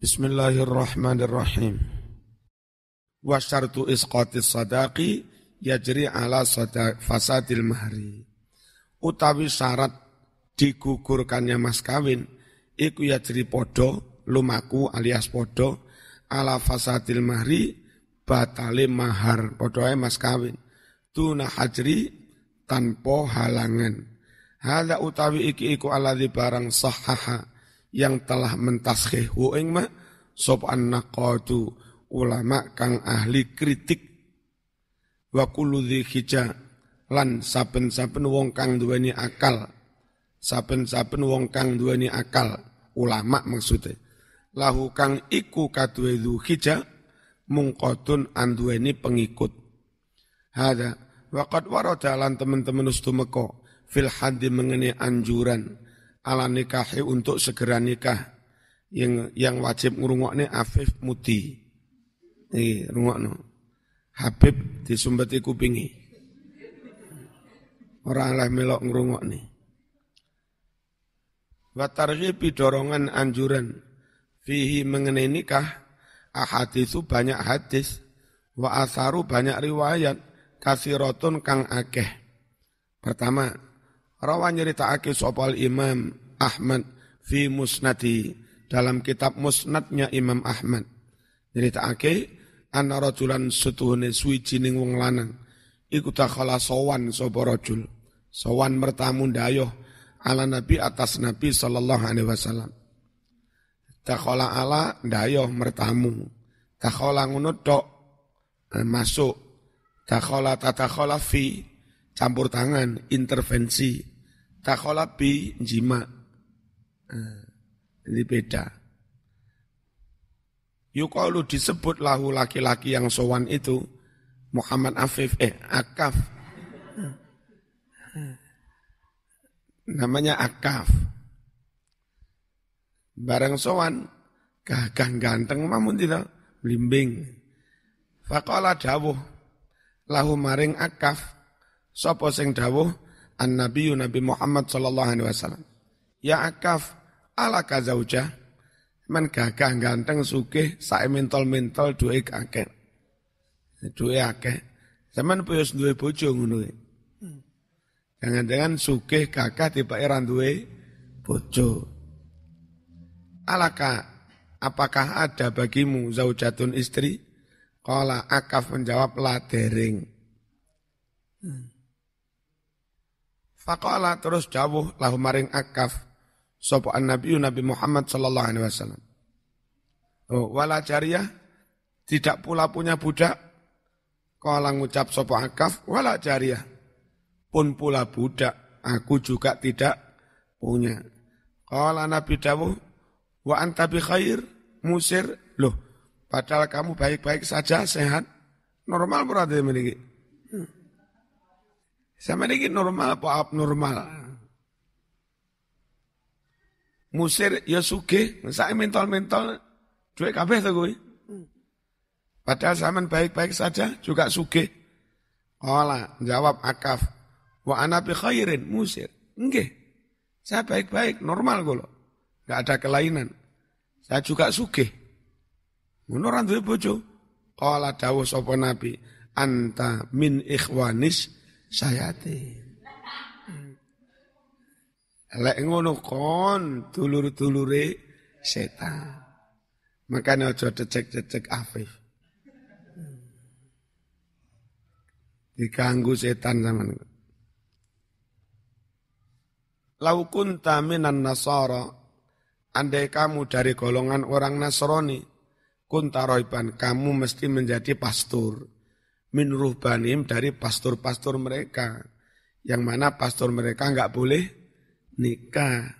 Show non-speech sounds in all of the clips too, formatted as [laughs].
Bismillahirrahmanirrahim. Wa syartu isqatis sadaqi yajri ala fasadil mahri. Utawi syarat digugurkannya mas kawin, iku yajri podo, lumaku alias podo, ala fasadil mahri, batale mahar, podo mas kawin. Tuna hajri tanpa halangan. Hada utawi iki iku aladhi barang sahaha yang telah mentashih ing ma sop naqadu ulama kang ahli kritik. Wa kullu hija lan saben-saben wong kang duweni akal saben-saben wong kang duweni akal ulama maksudnya. Lahu kang iku kaduwe hija mungkotun anduweni pengikut. Hada waqad warada lan teman-teman ustumeko fil hadi mengenai anjuran ala nikahi untuk segera nikah yang yang wajib ngurungokne Afif Muti. Iki rungokno. Habib disumbeti kupingi. Ora oleh melok ngrungokne. Wa targhibi dorongan anjuran fihi mengenai nikah ahaditsu banyak hadis wa asaru banyak riwayat kasiratun kang akeh. Pertama, Rawan nyeritakake sopal Imam Ahmad fi musnadi dalam kitab musnadnya Imam Ahmad. Nyeritakake ana rajulan setuhune suwijining wong lanang iku takhala sowan sapa rajul. Sowan mertamu ndayoh ala Nabi atas Nabi sallallahu alaihi wasallam. Takhala ala ndayoh mertamu. Takhala ngono tok eh, masuk. Takhala tatakhala fi campur tangan, intervensi takhola bi jima. Eh, ini beda. Yukalu disebut lahu laki-laki yang sowan itu Muhammad Afif eh Akaf. Namanya Akaf. Barang sowan gagah ganteng mamun tidak blimbing. Faqala dawuh lahu maring Akaf sapa sing dawuh an Nabi Nabi Muhammad sallallahu alaihi wasallam. Ya akaf ala kazaujah man gagah ganteng sugih sae mentol-mentol duwe akeh. Duwe akeh. Zaman puyus duwe bojo ngono Jangan-jangan sugih gagah tiba era duwe bojo. Alaka, apakah ada bagimu zaujatun istri? Kala akaf menjawab la dereng. Hmm. Faqala terus jawuh lahu maring akaf sapa Nabi Nabi Muhammad sallallahu alaihi wasallam. Oh, wala jariyah tidak pula punya budak. Kala ngucap sapa akaf wala jariyah. Pun pula budak aku juga tidak punya. Kala Nabi dawuh wa anta bi khair musir loh padahal kamu baik-baik saja sehat normal berada memiliki sama ini normal apa abnormal? Musir ya suge, saya mental-mental duit kabeh to kowe. Padahal zaman baik-baik saja juga suge. Kala jawab akaf. Wa ana bi khairin musir. Nggih. Saya baik-baik, normal kok. Enggak ada kelainan. Saya juga suge. Ora duwe bojo. Kala dawuh sapa nabi, anta min ikhwanis sayate. Lek ngono kon dulur-dulure setan. Makanya aja cecek-cecek Afif. Diganggu setan zaman. Laukun taminan nasara, andai kamu dari golongan orang Nasrani, kuntaroiban kamu mesti menjadi pastor min ruhbanim dari pastor-pastor mereka. Yang mana pastor mereka nggak boleh nikah.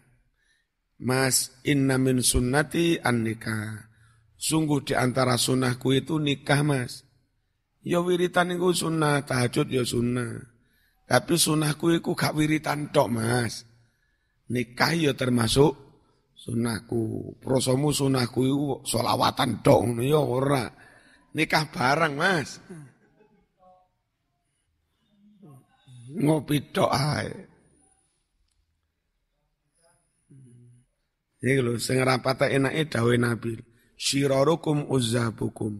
Mas inna min sunnati an nikah. Sungguh di antara sunnahku itu nikah mas. Ya wiritan itu sunnah, tahajud ya sunnah. Tapi sunnahku itu gak wiritan tok mas. Nikah ya termasuk sunnahku. Prosomu sunnahku itu solawatan tok. Ya ora. Nikah bareng mas. Ngopi tok ae. Iki lho sing rapate enake dawuh Nabi. Syirarukum uzzabukum.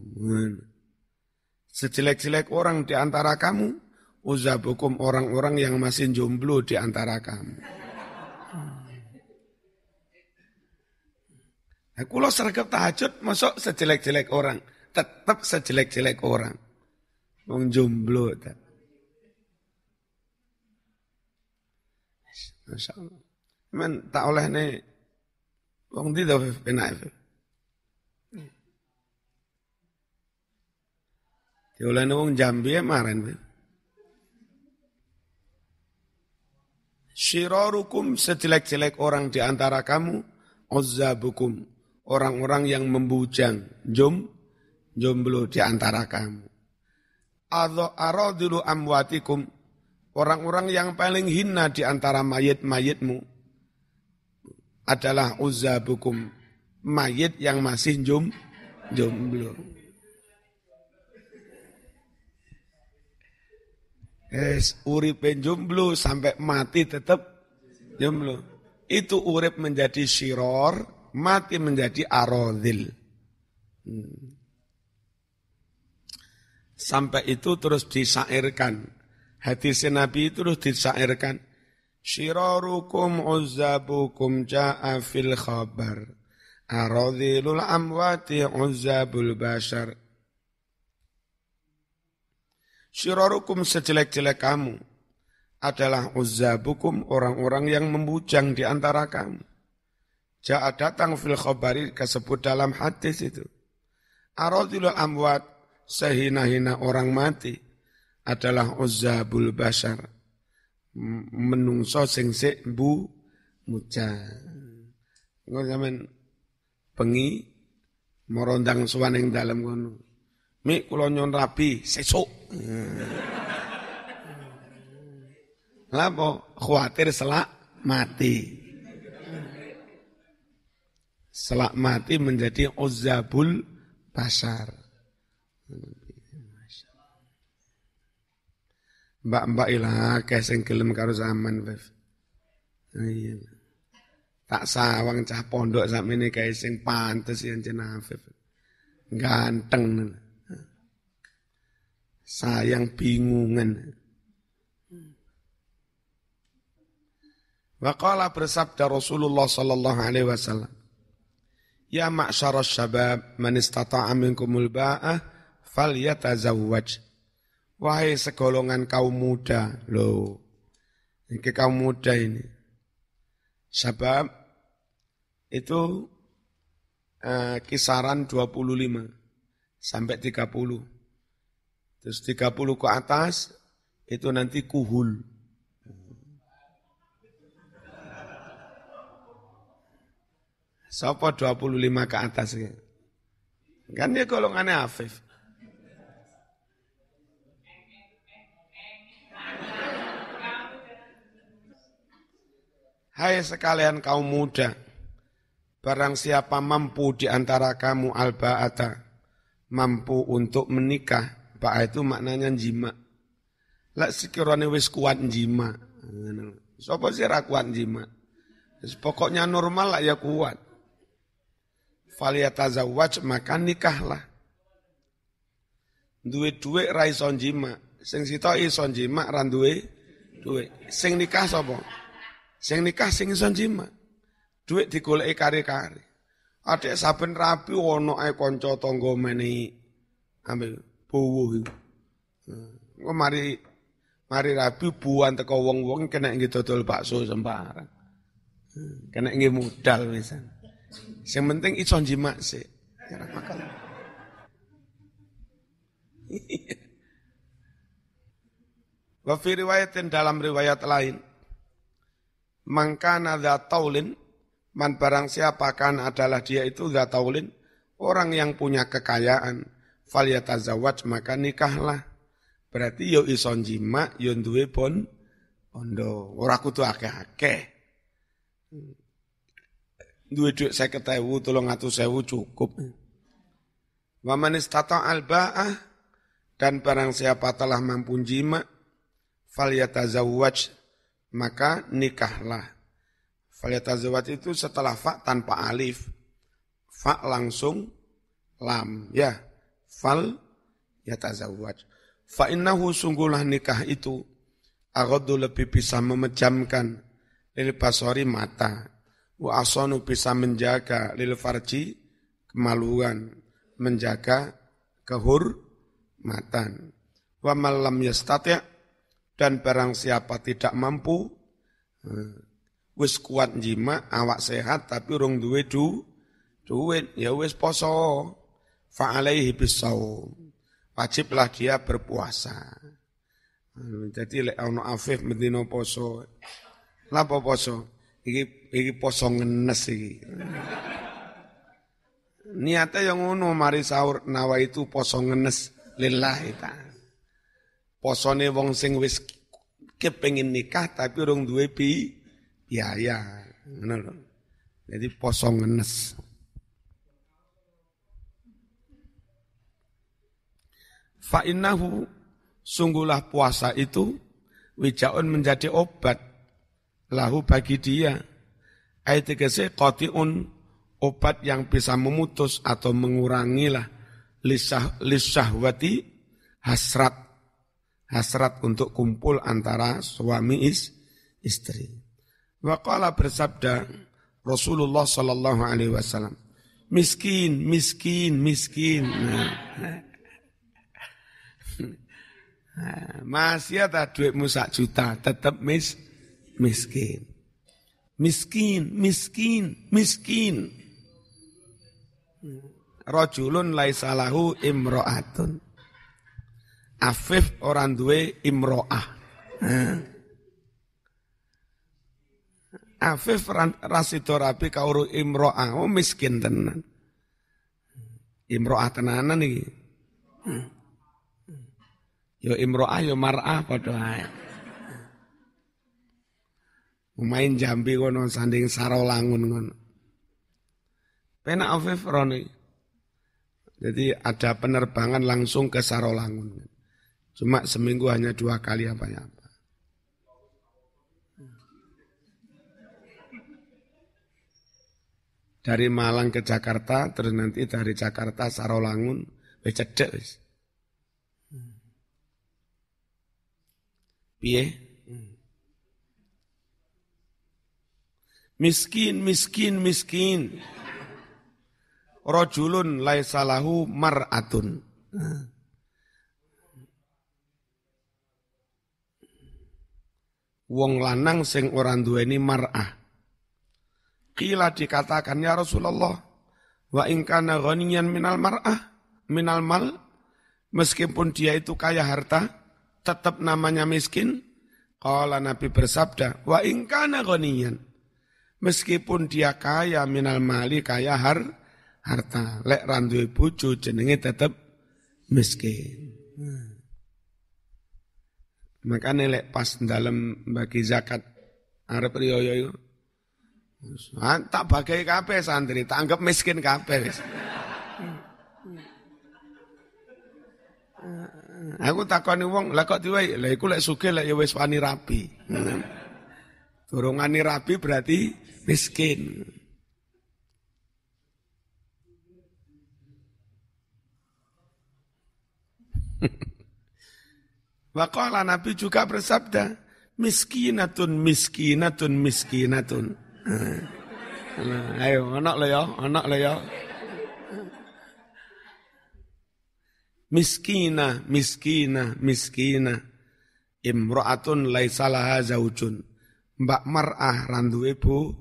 Sejelek-jelek orang di antara kamu, uzzabukum orang-orang yang masih jomblo di antara kamu. Nah, kulo sergap tahajud, masuk sejelek-jelek orang. Tetap sejelek-jelek orang. Wong jomblo. Masya Allah. Men tak oleh nih. Wong di dah penak. Diolehne wong Jambi ya maren. Syirarukum sejelek-jelek orang di antara kamu, uzzabukum, orang-orang yang membujang, jom, jomblo di antara kamu. Adho aradilu amwatikum, orang-orang yang paling hina di antara mayit-mayitmu adalah uzzabukum, mayit yang masih jom, jomblo. Es urip jomblo sampai mati tetap jomblo. Itu urip menjadi syiror, mati menjadi arodil. Hmm. Sampai itu terus disairkan. Hadis Nabi itu terus disairkan. Syirarukum uzzabukum ja'a fil khabar. Aradhilul amwati uzzabul bashar. Syirarukum sejelek-jelek kamu adalah uzzabukum orang-orang yang membujang di antara kamu. Ja'a datang fil khobari kesebut dalam hadis itu. Aradilul amwat sehina-hina orang mati adalah uzzabul basar. Menungso sing sik bu muja. Ngono sampean bengi morondang suwaning dalem ngono. Mi kula nyon rapi sesuk. Lapo khawatir selak mati. Selak mati menjadi uzabul pasar. Mbak-mbak ilah keseng gelem karo zaman, Bev. Iya. Tak sawang cah pondok ini kayak sing pantes yang jenah Ganteng sayang bingungan. Waqala bersabda Rasulullah sallallahu alaihi wasallam. Ya ma'syarus syabab man istata'a minkumul ba'ah falyatazawwaj. Wahai segolongan kaum muda, loh. Ini kaum muda ini. Sebab itu uh, kisaran 25 sampai 30. Terus 30 ke atas itu nanti kuhul. Siapa 25 ke atas? Kan dia golongannya Afif. Hai sekalian kaum muda, barang siapa mampu di antara kamu alba'ata, mampu untuk menikah, Pak itu maknanya jima. Lah sekiranya wis kuat jima. Sopo sih ra kuat jima? Pokoknya normal lah ya kuat. Faliyatazawwaj maka nikahlah. Duit-duit ra iso jima. Sing sito iso jima duit. Sing nikah sapa? Sing nikah sing iso jima. Duit digoleki kari-kari. Adek saben rapi ono ae kanca tangga menehi ambil Bowo iku. Engko mari mari rabi buan teko wong-wong kena nggih dodol bakso sembarang. Kena nggih modal wisan. Sing penting iso jimak sik. Ya. Wa fi riwayatin dalam riwayat lain mangkana taulin man barang siapa kan adalah dia itu taulin orang yang punya kekayaan falyatazawwaj maka nikahlah. Berarti yo ison jima yo duwe pon ondo. Ora kudu akeh-akeh. Duwe dhuwit 50.000, 300.000 cukup. Wa man al-ba'ah dan barang siapa telah mampu jima falyatazawwaj maka nikahlah. Falyatazawwaj itu setelah fa tanpa alif. Fa langsung lam ya fal yatazawwaj fa innahu sungguhlah nikah itu aghaddu lebih bisa memejamkan lil basari mata wa asanu bisa menjaga lil farji kemaluan menjaga kehormatan wa malam yastati' dan barang siapa tidak mampu eh, wis kuat jima awak sehat tapi urung duwe du duit ya wis poso. Fa alaihi bisau wajiblah dia berpuasa. Eh, jadi lek ono afif mendino poso lapo poso? Iki iki poso ngenes iki. Niatnya yang ngono mari sahur nawa itu poso ngenes lillahi ta'ala posone wong sing wis kepengin nikah tapi urung duwe bi biaya. Ngono lho. Jadi poso ngenes. Fa innahu sungguhlah puasa itu wijaun menjadi obat. Lahu bagi dia. Ayat tegese qatiun obat yang bisa memutus atau mengurangilah lisah lisahwati hasrat hasrat untuk kumpul antara suami is, istri. Waqala bersabda Rasulullah sallallahu alaihi wasallam, miskin, miskin, miskin. Nah. Masih ada duitmu sak juta, tetap mis, miskin. Miskin, miskin, miskin. Rajulun laisalahu imro'atun Afif orang duwe imro'ah. Afif rasido rapi kauru imro'ah. Oh miskin tenan. Imro'ah tenanan nih. Yo imro'ah yo mar'ah padha ae. Main jambi kono sanding sarolangun kono. Pena Afif roni. Jadi ada penerbangan langsung ke Sarolangun. Cuma seminggu hanya dua kali apa ya. Dari Malang ke Jakarta, terus nanti dari Jakarta Sarolangun, wis cedek wis. Piye? Miskin, miskin, miskin. Rojulun laisalahu mar'atun. Wong lanang sing ora duweni mar'ah. Kila dikatakan ya Rasulullah, wa in kana ghaniyan minal mar'ah, minal mal, meskipun dia itu kaya harta, tetap namanya miskin. Kala Nabi bersabda, wa in kana ghaniyan, meskipun dia kaya minal mali, kaya har, harta, lek randuwe bojo jenenge tetap miskin. Hmm. Maka nelek pas dalam bagi zakat Arab riyoyo itu. Ah, tak bagai kape santri, tak anggap miskin kape. [laughs] Aku takoni wong, lah kok diwai, lah iku lek sugih lek ya wis wani rapi. [laughs] Durungane rapi berarti miskin. [laughs] Waqala Nabi juga bersabda, miskinatun, miskinatun, miskinatun. Ayo, anak lo ya, anak lo ya. Miskina, miskina, miskina. Imro'atun laisalaha zaujun. Mbak mar'ah randu ibu,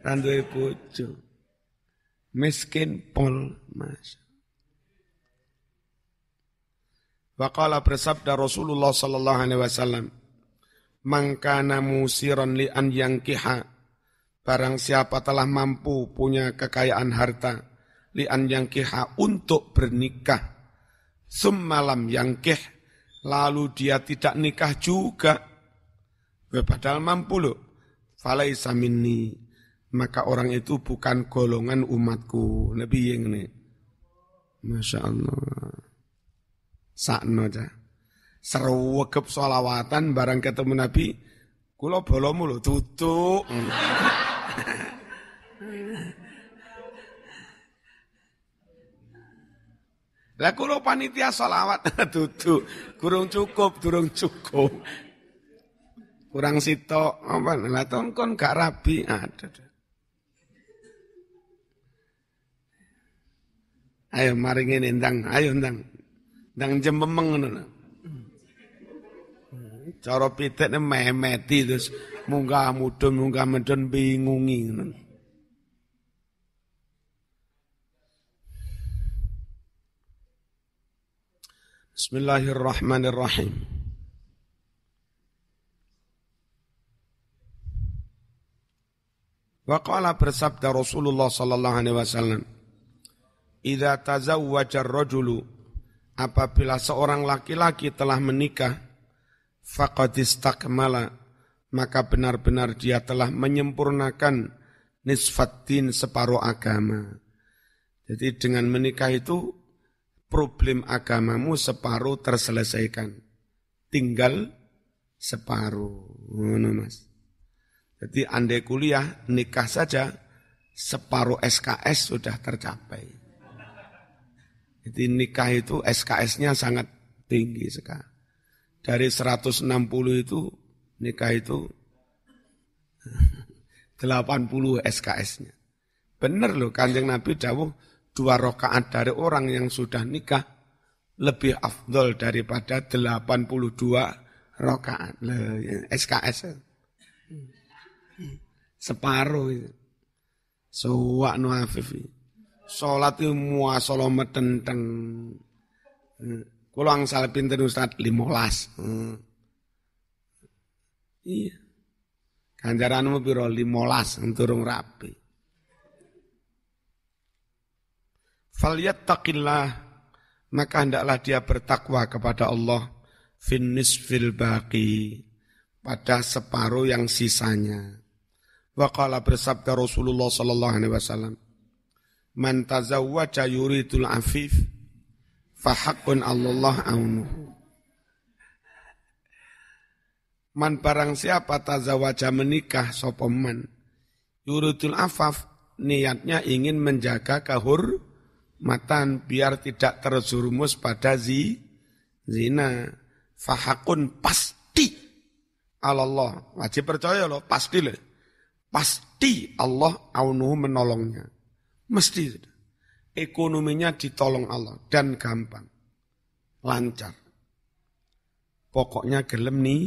randu ibu. Miskin pol, masya. Waqala bersabda Rasulullah sallallahu alaihi wasallam, "Man kana musiran li an yankiha" Barang siapa telah mampu punya kekayaan harta li an yankiha untuk bernikah. Summalam yangkih lalu dia tidak nikah juga. Padahal mampu loh. Falaisa minni. Maka orang itu bukan golongan umatku. Nabi yang ini. Masya Allah sakno aja. Serwegep solawatan barang ketemu Nabi, kula bolomu lho tutuk. Lah kula panitia selawat [laughs] dudu, kurang cukup, durung cukup. Kurang sitok apa lah kon gak rabi ada. Ayo mari ngene ndang, ayo ndang. Ndang jembemeng ngono. Cara pitik memeti terus munggah mudun munggah medun bingungi ngono. Bismillahirrahmanirrahim. Waqala bersabda Rasulullah sallallahu alaihi wasallam, "Idza tazawwaja ar-rajulu apabila seorang laki-laki telah menikah, faqad istakmala maka benar-benar dia telah menyempurnakan nisfatin separuh agama." Jadi dengan menikah itu problem agamamu separuh terselesaikan. Tinggal separuh. Mas. Jadi andai kuliah, nikah saja, separuh SKS sudah tercapai. Jadi nikah itu SKS-nya sangat tinggi sekali. Dari 160 itu nikah itu 80 SKS-nya. Benar loh kanjeng Nabi dawuh dua rakaat dari orang yang sudah nikah lebih afdol daripada 82 rakaat. SKS. Separuh itu. Suwak no Sholat itu muasolo metenteng. Kulo angsal pinter Ustaz 15. Hmm. Iya. Ganjaranmu piro 15 turung rapi. Falyattaqillah maka hendaklah dia bertakwa kepada Allah finis fil baqi pada separuh yang sisanya. Waqala bersabda Rasulullah sallallahu alaihi wasallam, "Man tazawwaja yuridul afif fahaqqun Allah aunuhu." Man barang siapa tazawaja menikah sopeman, yuridul afaf niatnya ingin menjaga kahur matan biar tidak terjerumus pada zi, zina. Fahakun pasti Allah wajib percaya loh pasti loh pasti Allah aunuhu menolongnya mesti ekonominya ditolong Allah dan gampang lancar pokoknya gelem nih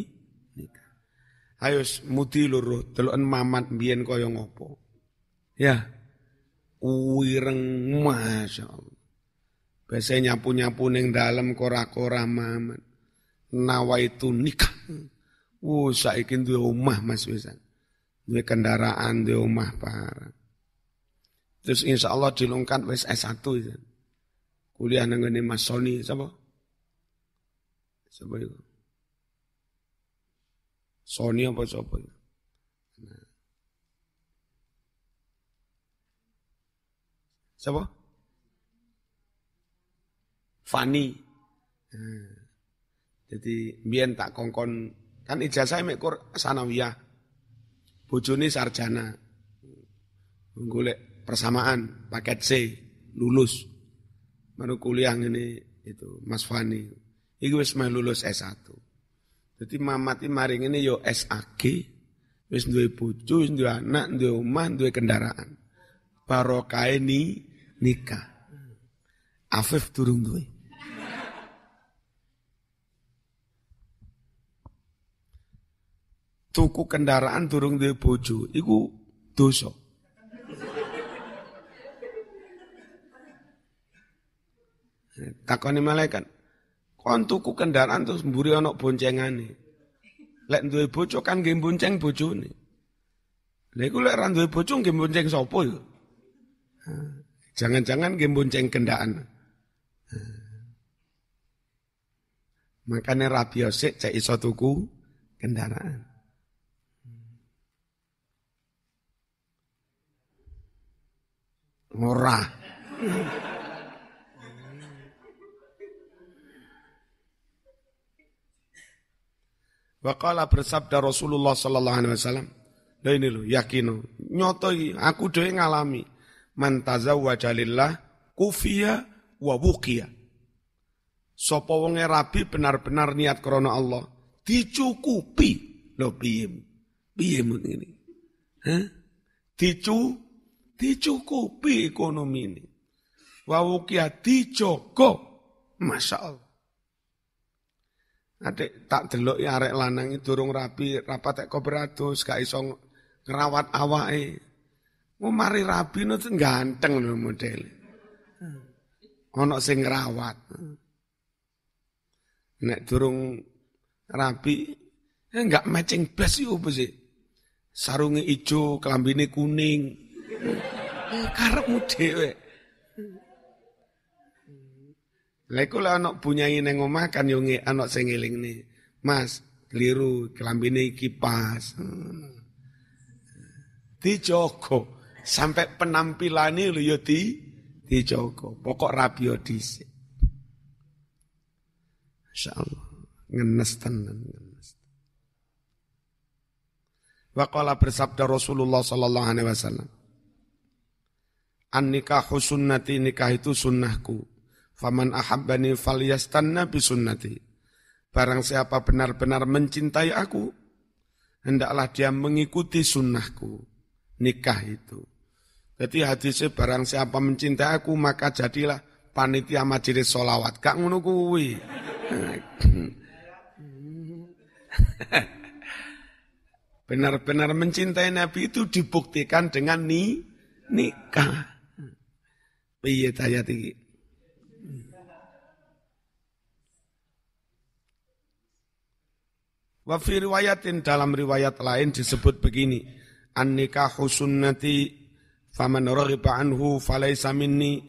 ayo mudi loro deloken mamat biyen kaya ngopo ya wireng Masya Allah. Biasanya nyapu-nyapu neng dalam kora-kora mamat. Nawa itu nikah. Wuh, saiki duwe omah Mas wisan. Duwe kendaraan, duwe omah parah. Terus insya Allah dilongkat wis S1 itu. Kuliah nang Mas Sony, siapa? Siapa itu? Sony apa siapa itu? Siapa? Fani. Hmm. Jadi biyen tak kongkon kan ijazah mekur sanawiyah. Bojone sarjana. Golek persamaan paket C lulus. Baru kuliah ini itu Mas Fani. Iku wis lulus S1. Jadi mamati maring ini yo SAG, wis duwe bojo, wis duwe anak, duwe omah, duwe kendaraan. Barokah ini nikah. Afif turun duwe. Tuku kendaraan turun duwe bojo, iku dosa. Takoni malaikat, kon tuku kendaraan terus mburi ana boncengane. Lek duwe bojo kan nggih bonceng bojone. Lha iku lek ra duwe bojo nggih bonceng sapa ya? Jangan-jangan game bonceng kendaan. Makanya Rabi Yosek cek iso tuku kendaraan. Murah. Wakala bersabda Rasulullah sallallahu alaihi wasallam, "Lah ini lo yakin nyoto aku dhewe ngalami man tazawwaja lillah kufiya wa wuqiya. Wonge rabi benar-benar niat krana Allah, dicukupi. Lho piye? Piye ngene? Hah? Dicu dicukupi ekonomi ini. Wa wukia dijogo. Masya Allah. Adik tak delok ya arek lanang durung rapi, rapat tek beratus, gak iso ngerawat awake. Mau mari rapi nu ganteng lho model. Ono sing ngerawat. Nek durung rapi, ya enggak matching best yo apa sih? Sarunge ijo, kelambine kuning. Karepmu dhewe. Lha iku lek ana bunyahi ning omah kan yo ana sing ngelingne. Mas, keliru kelambine kipas. Dijogo sampai penampilane lho yo di dijogo. Pokok rapi yo dhisik. Insyaallah ngenes tenan. Waqala bersabda Rasulullah sallallahu alaihi wasallam. An nikahu sunnati nikah itu sunnahku Faman ahabbani falyastanna bisunnati. Barang siapa benar-benar mencintai aku, hendaklah dia mengikuti sunnahku. Nikah itu. Jadi hadisnya barang siapa mencintai aku, maka jadilah panitia majelis solawat. Gak ngono. [laughs] Benar-benar mencintai Nabi itu dibuktikan dengan ni nikah. Piye tayat? Wa fi riwayatin dalam riwayat lain disebut begini. An nikahu sunnati faman raghiba anhu falaysa minni.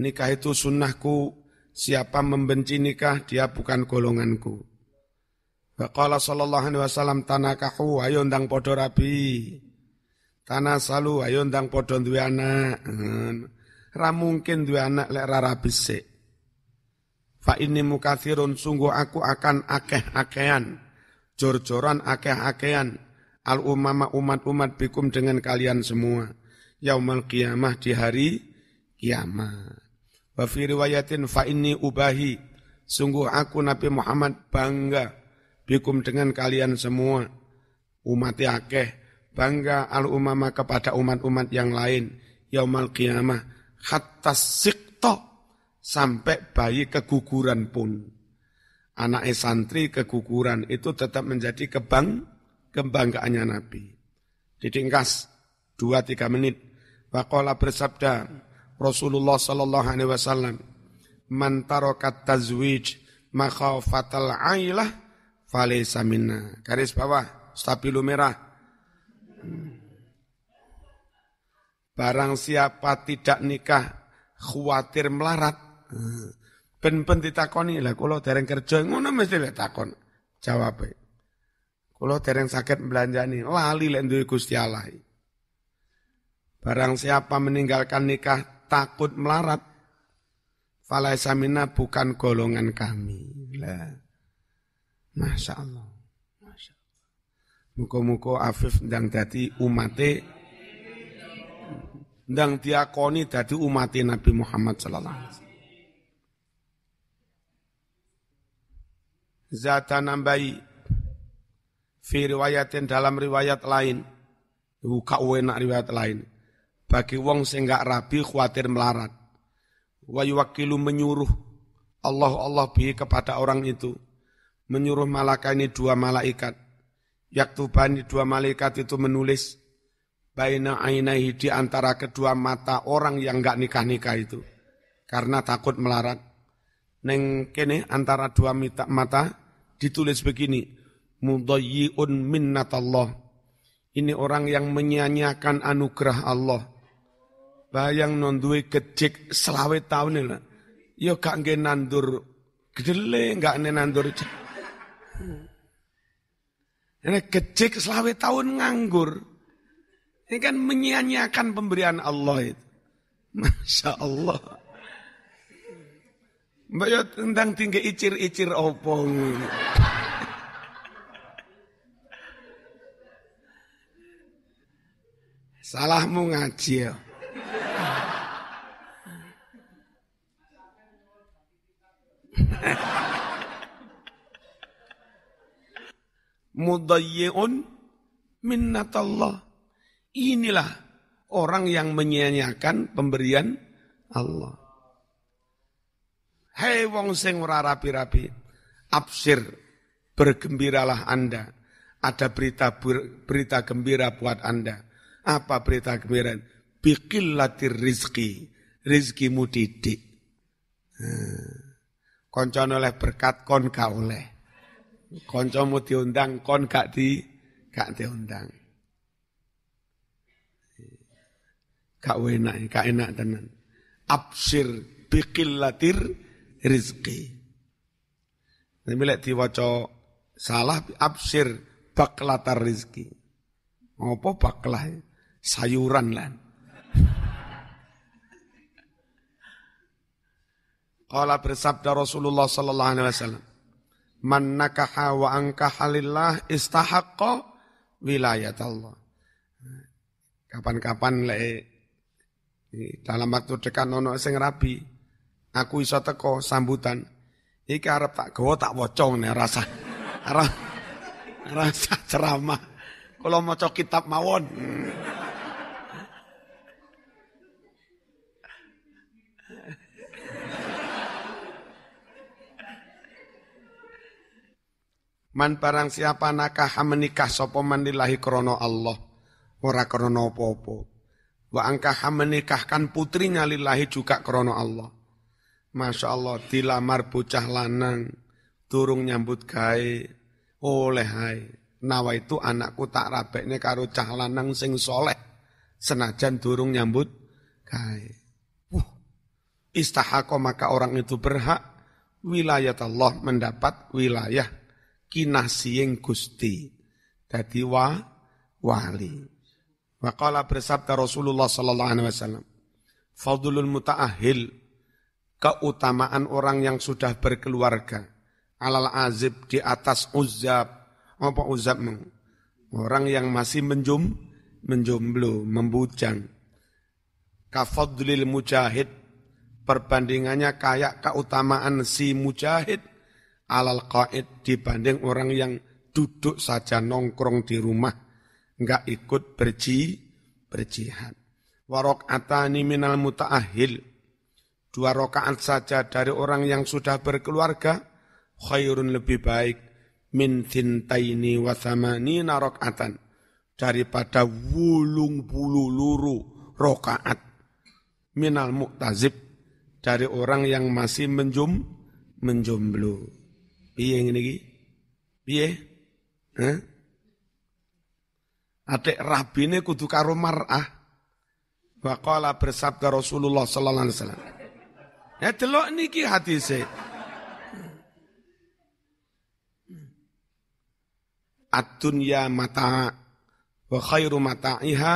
Nikah itu sunnahku. Siapa membenci nikah dia bukan golonganku. Wa qala sallallahu alaihi wasallam tanakahu ayo ndang padha rabi. Tanah salu ayo ndang padha duwe anak. Ra mungkin duwe anak lek ra sik. Fa inni mukathirun sungguh aku akan akeh-akehan jor-joran akeh-akehan. Al umama umat-umat bikum dengan kalian semua. Yaumal qiyamah di hari kiamat. Wa fi riwayatin fa inni ubahi. Sungguh aku Nabi Muhammad bangga bikum dengan kalian semua. Umat akeh bangga al umama kepada umat-umat yang lain. Yaumal qiyamah hatta sikto sampai bayi keguguran pun anak santri keguguran itu tetap menjadi kebang kebanggaannya Nabi. Didingkas dua tiga menit. Wakola bersabda Rasulullah Sallallahu Alaihi Wasallam, "Man tarokat tazwij makhafatal ailah falaysa minna." Garis bawah, stabilu merah. Barang siapa tidak nikah khawatir melarat, Ben-ben ditakoni lah kula dereng kerja ngono mesti lek takon. Jawab. Kula dereng sakit belanjani, lali lek duwe Gusti Allah. Barang siapa meninggalkan nikah takut melarat, falaisa minna bukan golongan kami. Lah. Masya Allah. Masya Allah. Muka-muka Afif ndang dadi umate ndang diakoni dadi umate Nabi Muhammad sallallahu alaihi wasallam. Zata nambahi. Fi riwayatin dalam riwayat lain. Buka enak riwayat lain. Bagi wong sing gak rabi khawatir melarat. Wa yuwakilu menyuruh Allah Allah bi kepada orang itu. Menyuruh malaikat ini dua malaikat. Yaktubani dua malaikat itu menulis baina ainahi di antara kedua mata orang yang gak nikah-nikah itu. Karena takut melarat neng kene antara dua mata ditulis begini, mudayyi'un minnatallah. Ini orang yang menyanyiakan anugerah Allah. Bayang nondui kecik selawe tahun ini. Yo gak nge nandur gedele, gak nandur. Ini kecik selawe tahun nganggur. Ini kan menyanyiakan pemberian Allah itu. [laughs] Masya Allah. Mbak yo tendang tinggi icir-icir opo. Salahmu ngaji ya. Mudayyun minnatallah. Inilah orang yang menyia-nyiakan pemberian Allah. Hei wong sing ora rapi-rapi, absir, bergembiralah Anda. Ada berita berita gembira buat Anda. Apa berita gembira? Biqillatir rizki. Rizkimu didik. Hmm. Koncon oleh berkat kon gak oleh. Koncomu diundang kon gak di gak diundang. Gak enak, gak enak tenan. Absir biqillatir rizki. Ini lek diwaca salah absir baklatar rizki. Apa baklah? Sayuran lah. [laughs] Qala bersabda Rasulullah sallallahu alaihi wasallam, "Man nakaha wa ankaha lillah istahaqqa wilayat Allah." Kapan-kapan lek dalam waktu dekat nono sing rabi, aku iso teko sambutan. Iki arep tak gawa tak wocong nih rasa. Rasa ceramah. Kalau mau kitab mawon. Man barang siapa nakah menikah sapa man lillahi krana Allah ora krana apa-apa. Wa angkah menikahkan putrinya lillahi juga krana Allah. Masya Allah dilamar bocah lanang turung nyambut gawe oleh hai. Nawa itu anakku tak rabekne karo cah lanang sing soleh senajan durung nyambut gawe. Uh, istahako maka orang itu berhak wilayah Allah mendapat wilayah kinasiyeng Gusti. Dadi wa wali. Waqala bersabda Rasulullah sallallahu alaihi wasallam, "Fadlul mutaahil keutamaan orang yang sudah berkeluarga. Alal azib di atas uzab. Apa uzab orang yang masih menjum menjomblo membujang. Kafadlil mujahid. Perbandingannya kayak keutamaan si mujahid. Alal qaid dibanding orang yang duduk saja nongkrong di rumah, enggak ikut berji, berjihad. Warok atani minal muta'ahil, dua rokaat saja dari orang yang sudah berkeluarga, khairun lebih baik min thintaini wa thamanina rokatan daripada wulung bulu luru rokaat minal muktazib dari orang yang masih menjum menjomblo. Piye ngene iki? Piye? Adik rabine kudu karo mar'ah. Wa bersabda Rasulullah sallallahu alaihi wasallam. Ya delok niki hadise. Ad-dunya mata wa khairu mata'iha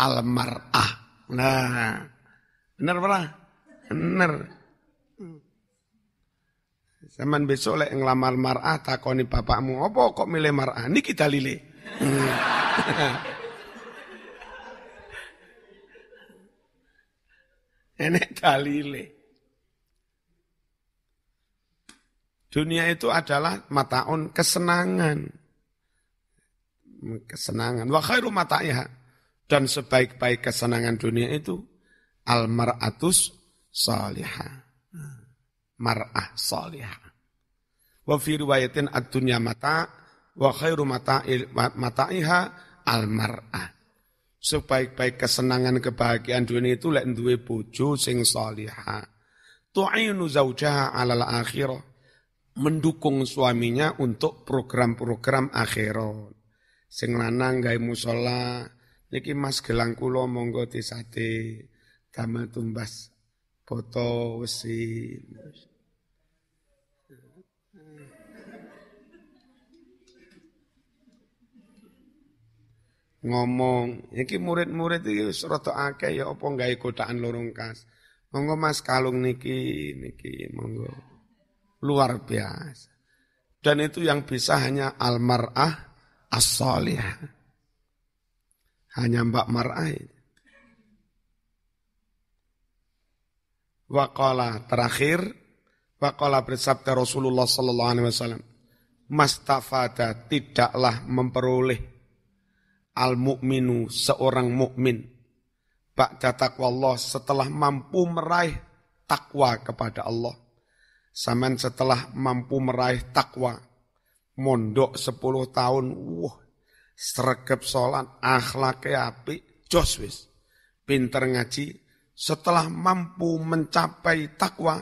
al mar'ah. Nah, benar benar? Benar. Zaman besok lek ngelamar mar'ah takoni bapakmu, apa kok milih mar'ah? Niki dalile. [laughs] Enek dalile. Dunia itu adalah mataun kesenangan. Kesenangan. Wa khairu mata'iha. Dan sebaik-baik kesenangan dunia itu al mar'atus salihah mar'ah salihah. Wa fi riwayatin ad-dunya mata wa khairu mata'iha al-mar'ah. Sebaik-baik kesenangan kebahagiaan dunia itu lek duwe bojo sing salihah. Tu'inu zaujaha 'alal akhirah. Mendukung suaminya untuk program-program akhirat. Sing lanang gawe musala, niki Mas gelang kula monggo disate damel tumbas foto wesi. ngomong iki murid-murid iki wis rada akeh ya apa gawe kotakan lorong kas monggo Mas kalung niki niki monggo luar biasa dan itu yang bisa hanya almar'ah as-salihah hanya Mbak Mar'ah. Waqala terakhir Waqala bersabda Rasulullah sallallahu alaihi wasallam mastafada tidaklah memperoleh al mukminu seorang mukmin ba'da Allah setelah mampu meraih takwa kepada Allah. Saman setelah mampu meraih takwa, mondok 10 tahun, wah, sregep sholat, akhlaknya api, jos wis. Pinter ngaji, setelah mampu mencapai takwa,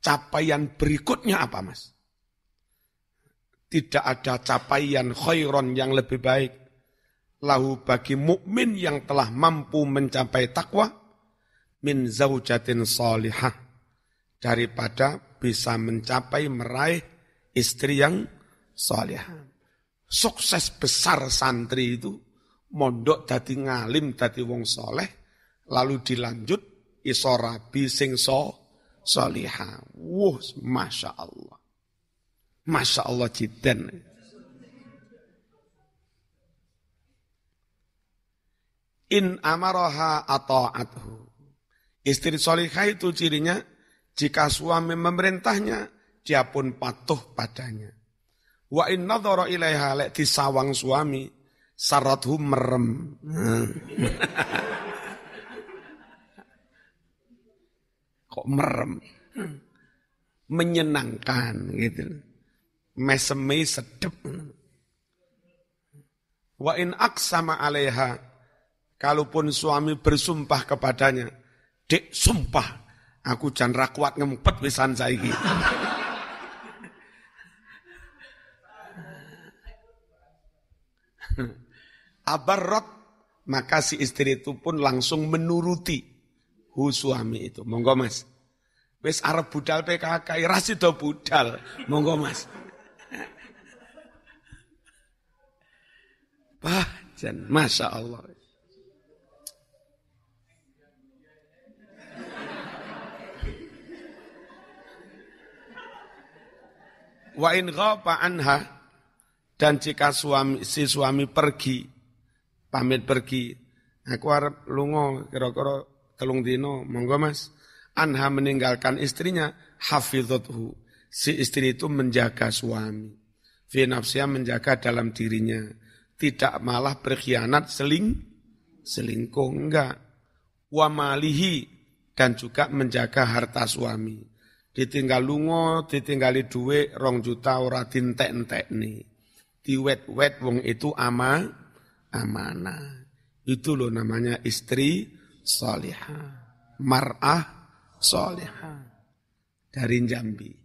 capaian berikutnya apa mas? Tidak ada capaian khairon yang lebih baik. Lahu bagi mukmin yang telah mampu mencapai takwa, min zaujatin salihah. Daripada bisa mencapai meraih istri yang salihah. Sukses besar santri itu, mondok dadi ngalim dadi wong soleh, lalu dilanjut iso rabi sing so salihah. Wuh, Masya Allah. Masya Allah jiden. In amaroha ata'athu. Istri solihah itu cirinya, jika suami memerintahnya, dia pun patuh padanya. Wa in nadhara ilaiha lek disawang suami, sarathu merem. [laughs] Kok merem? Menyenangkan gitu mesemi sedep. Wa in aksama alaiha, kalaupun suami bersumpah kepadanya, dek sumpah, aku jan rakwat ngempet wisan saiki. Abarrot, maka si istri itu pun langsung menuruti hu suami itu. Monggo mas. Wis arep budal PKK, rasido budal. Monggo mas. Bahjan, Masya Allah. Wa in anha dan jika suami si suami pergi pamit pergi aku harap lungo kira-kira telung dino monggo Mas. Anha meninggalkan istrinya hafizathu. Si istri itu menjaga suami. Fi menjaga dalam dirinya. Tidak malah berkhianat seling selingkuh enggak. Wa malihi dan juga menjaga harta suami ditinggal lungo ditinggali duit rong juta ora dintek-entek nih diwet-wet wong itu ama amanah. Itu loh namanya istri salihah mar'ah salihah. Dari Jambi